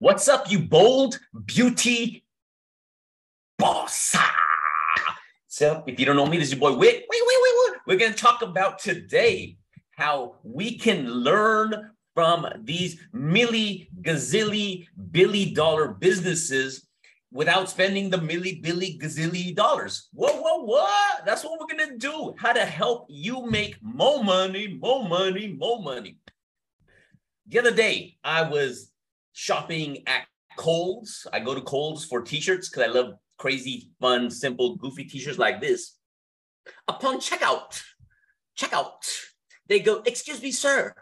What's up, you bold beauty boss? So, if you don't know me, this is your boy Wit. Wait, wait, wait, wait. We're going to talk about today how we can learn from these milli, gazilli, billy dollar businesses without spending the milli, billy, gazilli dollars. Whoa, whoa, what? That's what we're going to do. How to help you make more money, more money, more money. The other day, I was shopping at Kohl's. I go to Kohl's for t-shirts because I love crazy, fun, simple, goofy t-shirts like this. Upon checkout, checkout, they go, excuse me, sir,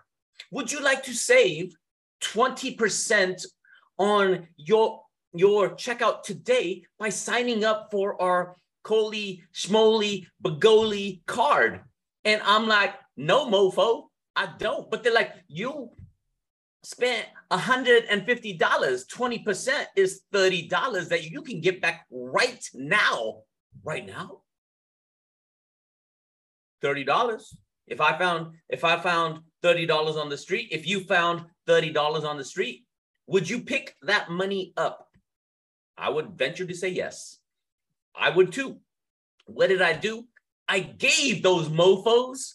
would you like to save 20% on your, your checkout today by signing up for our Coley, Schmoly, Bagoli card? And I'm like, no, mofo, I don't. But they're like, you spent $150, 20% is $30 that you can get back right now. Right now? $30. If I found if I found $30 on the street, if you found $30 on the street, would you pick that money up? I would venture to say yes. I would too. What did I do? I gave those mofos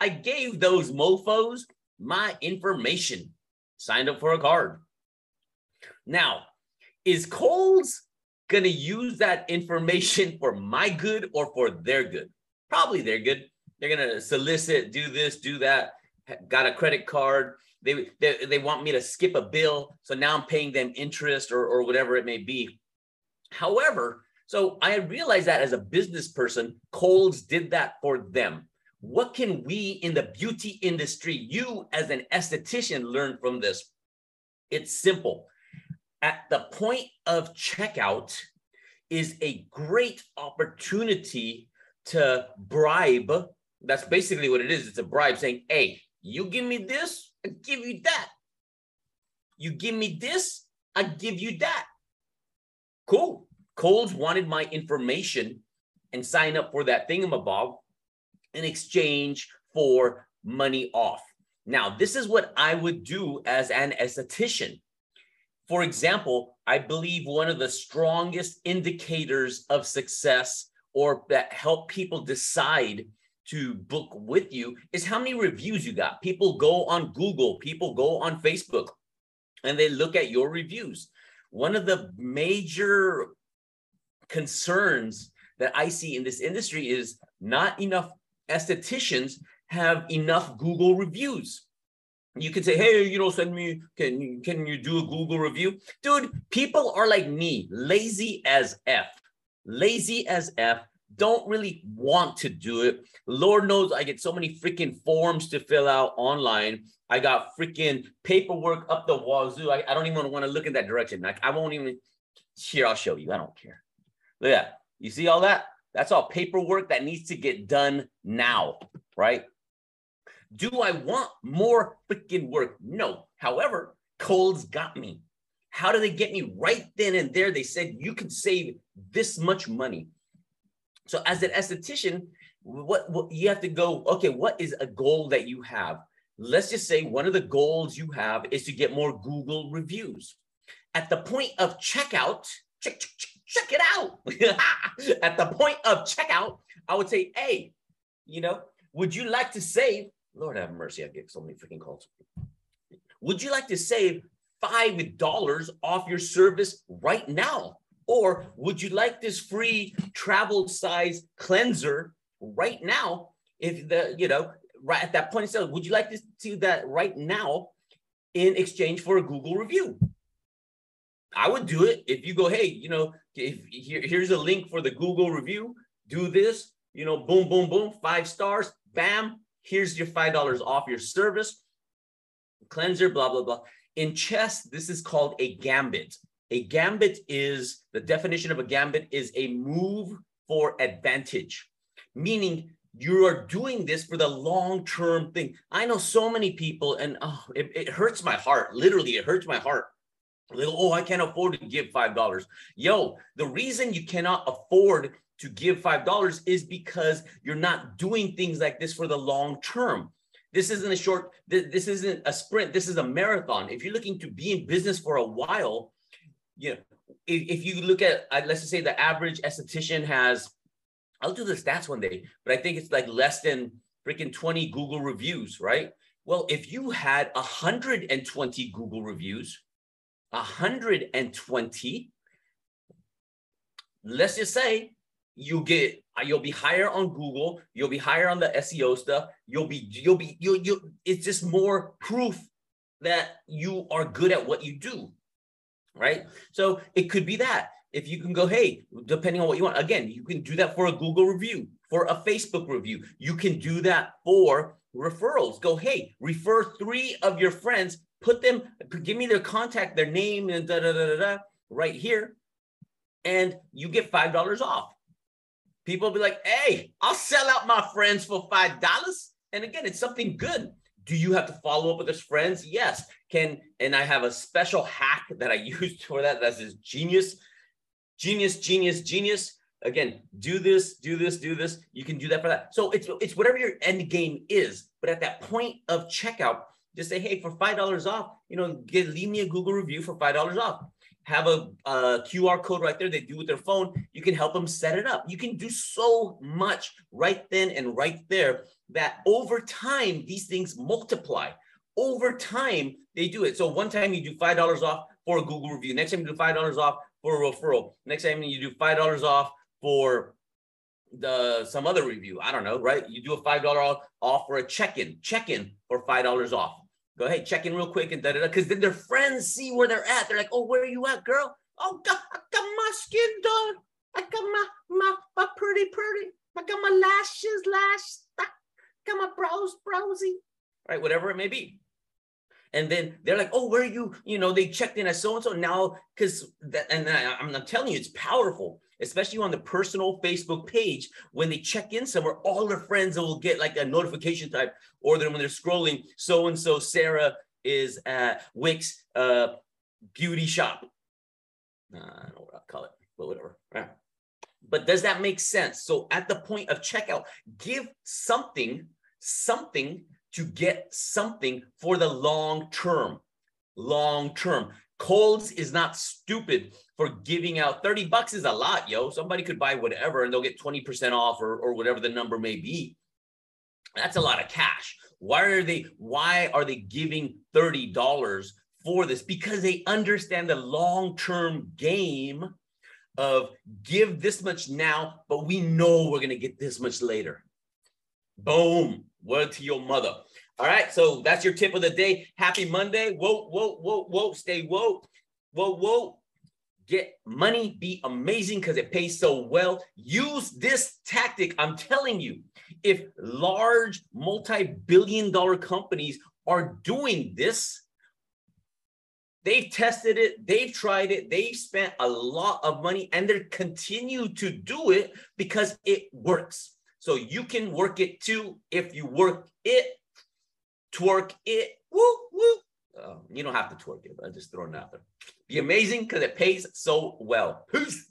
I gave those mofos my information, signed up for a card. Now, is Kohl's going to use that information for my good or for their good? Probably their good. They're going to solicit, do this, do that, got a credit card. They, they, they want me to skip a bill. So now I'm paying them interest or, or whatever it may be. However, so I realized that as a business person, Kohl's did that for them. What can we in the beauty industry, you as an esthetician, learn from this? It's simple. At the point of checkout is a great opportunity to bribe. That's basically what it is. It's a bribe saying, hey, you give me this, I give you that. You give me this, I give you that. Cool. Kohl's wanted my information and sign up for that thingamabob in exchange for money off. Now, this is what I would do as an esthetician. For example, I believe one of the strongest indicators of success or that help people decide to book with you is how many reviews you got. People go on Google, people go on Facebook, and they look at your reviews. One of the major concerns that I see in this industry is not enough estheticians have enough Google reviews. You can say, hey, you know, send me, can can you do a Google review? Dude, people are like me, lazy as F, lazy as F, don't really want to do it. Lord knows I get so many freaking forms to fill out online. I got freaking paperwork up the wazoo. I, I don't even want to look in that direction. Like I won't even, here, I'll show you. I don't care. Look at that. You see all that? That's all paperwork that needs to get done now, right? Do I want more freaking work? No. However, Kohl's got me. How do they get me right then and there? They said you can save this much money. So as an esthetician, what, what you have to go, okay, what is a goal that you have? Let's just say one of the goals you have is to get more Google reviews. At the point of checkout, check, check, check, check it out. At the point of checkout, I would say, hey, you know, would you like to save? Lord have mercy, I get so many freaking calls. Would you like to save $5 off your service right now? Or would you like this free travel size cleanser right now? If the, you know, right at that point sale, would you like to do that right now in exchange for a Google review? I would do it if you go, hey, you know, if here, here's a link for the Google review, do this, you know, boom, boom, boom, five stars, bam, here's your five dollars off your service, cleanser, blah, blah, blah. In chess, this is called a gambit. A gambit is the definition of a gambit is a move for advantage, meaning you are doing this for the long term thing. I know so many people, and oh, it, it hurts my heart. Literally, it hurts my heart oh, I can't afford to give $5. Yo, the reason you cannot afford to give $5 is because you're not doing things like this for the long term. This isn't a short, this isn't a sprint. This is a marathon. If you're looking to be in business for a while, you know, if, if you look at, uh, let's just say the average esthetician has, I'll do the stats one day, but I think it's like less than freaking 20 Google reviews, right? Well, if you had 120 Google reviews, 120, let's just say you get you'll be higher on Google, you'll be higher on the SEO stuff, you'll be you'll be you you it's just more proof that you are good at what you do. Right? So it could be that if you can go, hey, depending on what you want, again, you can do that for a Google review, for a Facebook review. You can do that for referrals. Go, hey, refer three of your friends, put them, give me their contact, their name, and da da da da, da right here, and you get five dollars off. People be like, hey, I'll sell out my friends for five dollars. And again, it's something good. Do you have to follow up with his friends? Yes. Can and I have a special hack that I use for that. That's this genius genius, genius, genius. Again, do this, do this, do this. You can do that for that. So it's it's whatever your end game is. But at that point of checkout, just say, hey, for five dollars off, you know, get leave me a Google review for five dollars off. Have a, a QR code right there. They do with their phone. You can help them set it up. You can do so much right then and right there that over time these things multiply. Over time they do it. So one time you do five dollars off for a Google review. Next time you do five dollars off for a referral. Next time you do five dollars off for the some other review. I don't know, right? You do a five dollar off for a check-in, check-in for five dollars off. Go hey, check in real quick and da da da. Because then their friends see where they're at. They're like, oh, where are you at, girl? Oh, got, I got my skin done. I got my my my pretty pretty. I got my lashes lash. I got my brows browsy. Right, whatever it may be and then they're like, "Oh, where are you?" You know, they checked in as so and so now because that, and I, I'm telling you, it's powerful, especially on the personal Facebook page when they check in somewhere. All their friends will get like a notification type, or then when they're scrolling, so and so Sarah is at Wix uh, Beauty Shop. Uh, I don't know what I'll call it, but whatever. Right. But does that make sense? So at the point of checkout, give something, something to get something for the long term. Long term. Kohl's is not stupid for giving out 30 bucks is a lot, yo. Somebody could buy whatever and they'll get 20% off or, or whatever the number may be. That's a lot of cash. Why are they why are they giving $30 for this? Because they understand the long-term game of give this much now, but we know we're gonna get this much later. Boom. Word to your mother. All right. So that's your tip of the day. Happy Monday. Whoa, whoa, whoa, whoa. Stay whoa. Whoa, whoa. Get money. Be amazing because it pays so well. Use this tactic. I'm telling you, if large multi billion dollar companies are doing this, They've tested it, they've tried it, they've spent a lot of money, and they continue to do it because it works. So you can work it too if you work it, twerk it, woo, woo. Uh, you don't have to twerk it, but I'm just throwing it out there. Be amazing because it pays so well. Peace.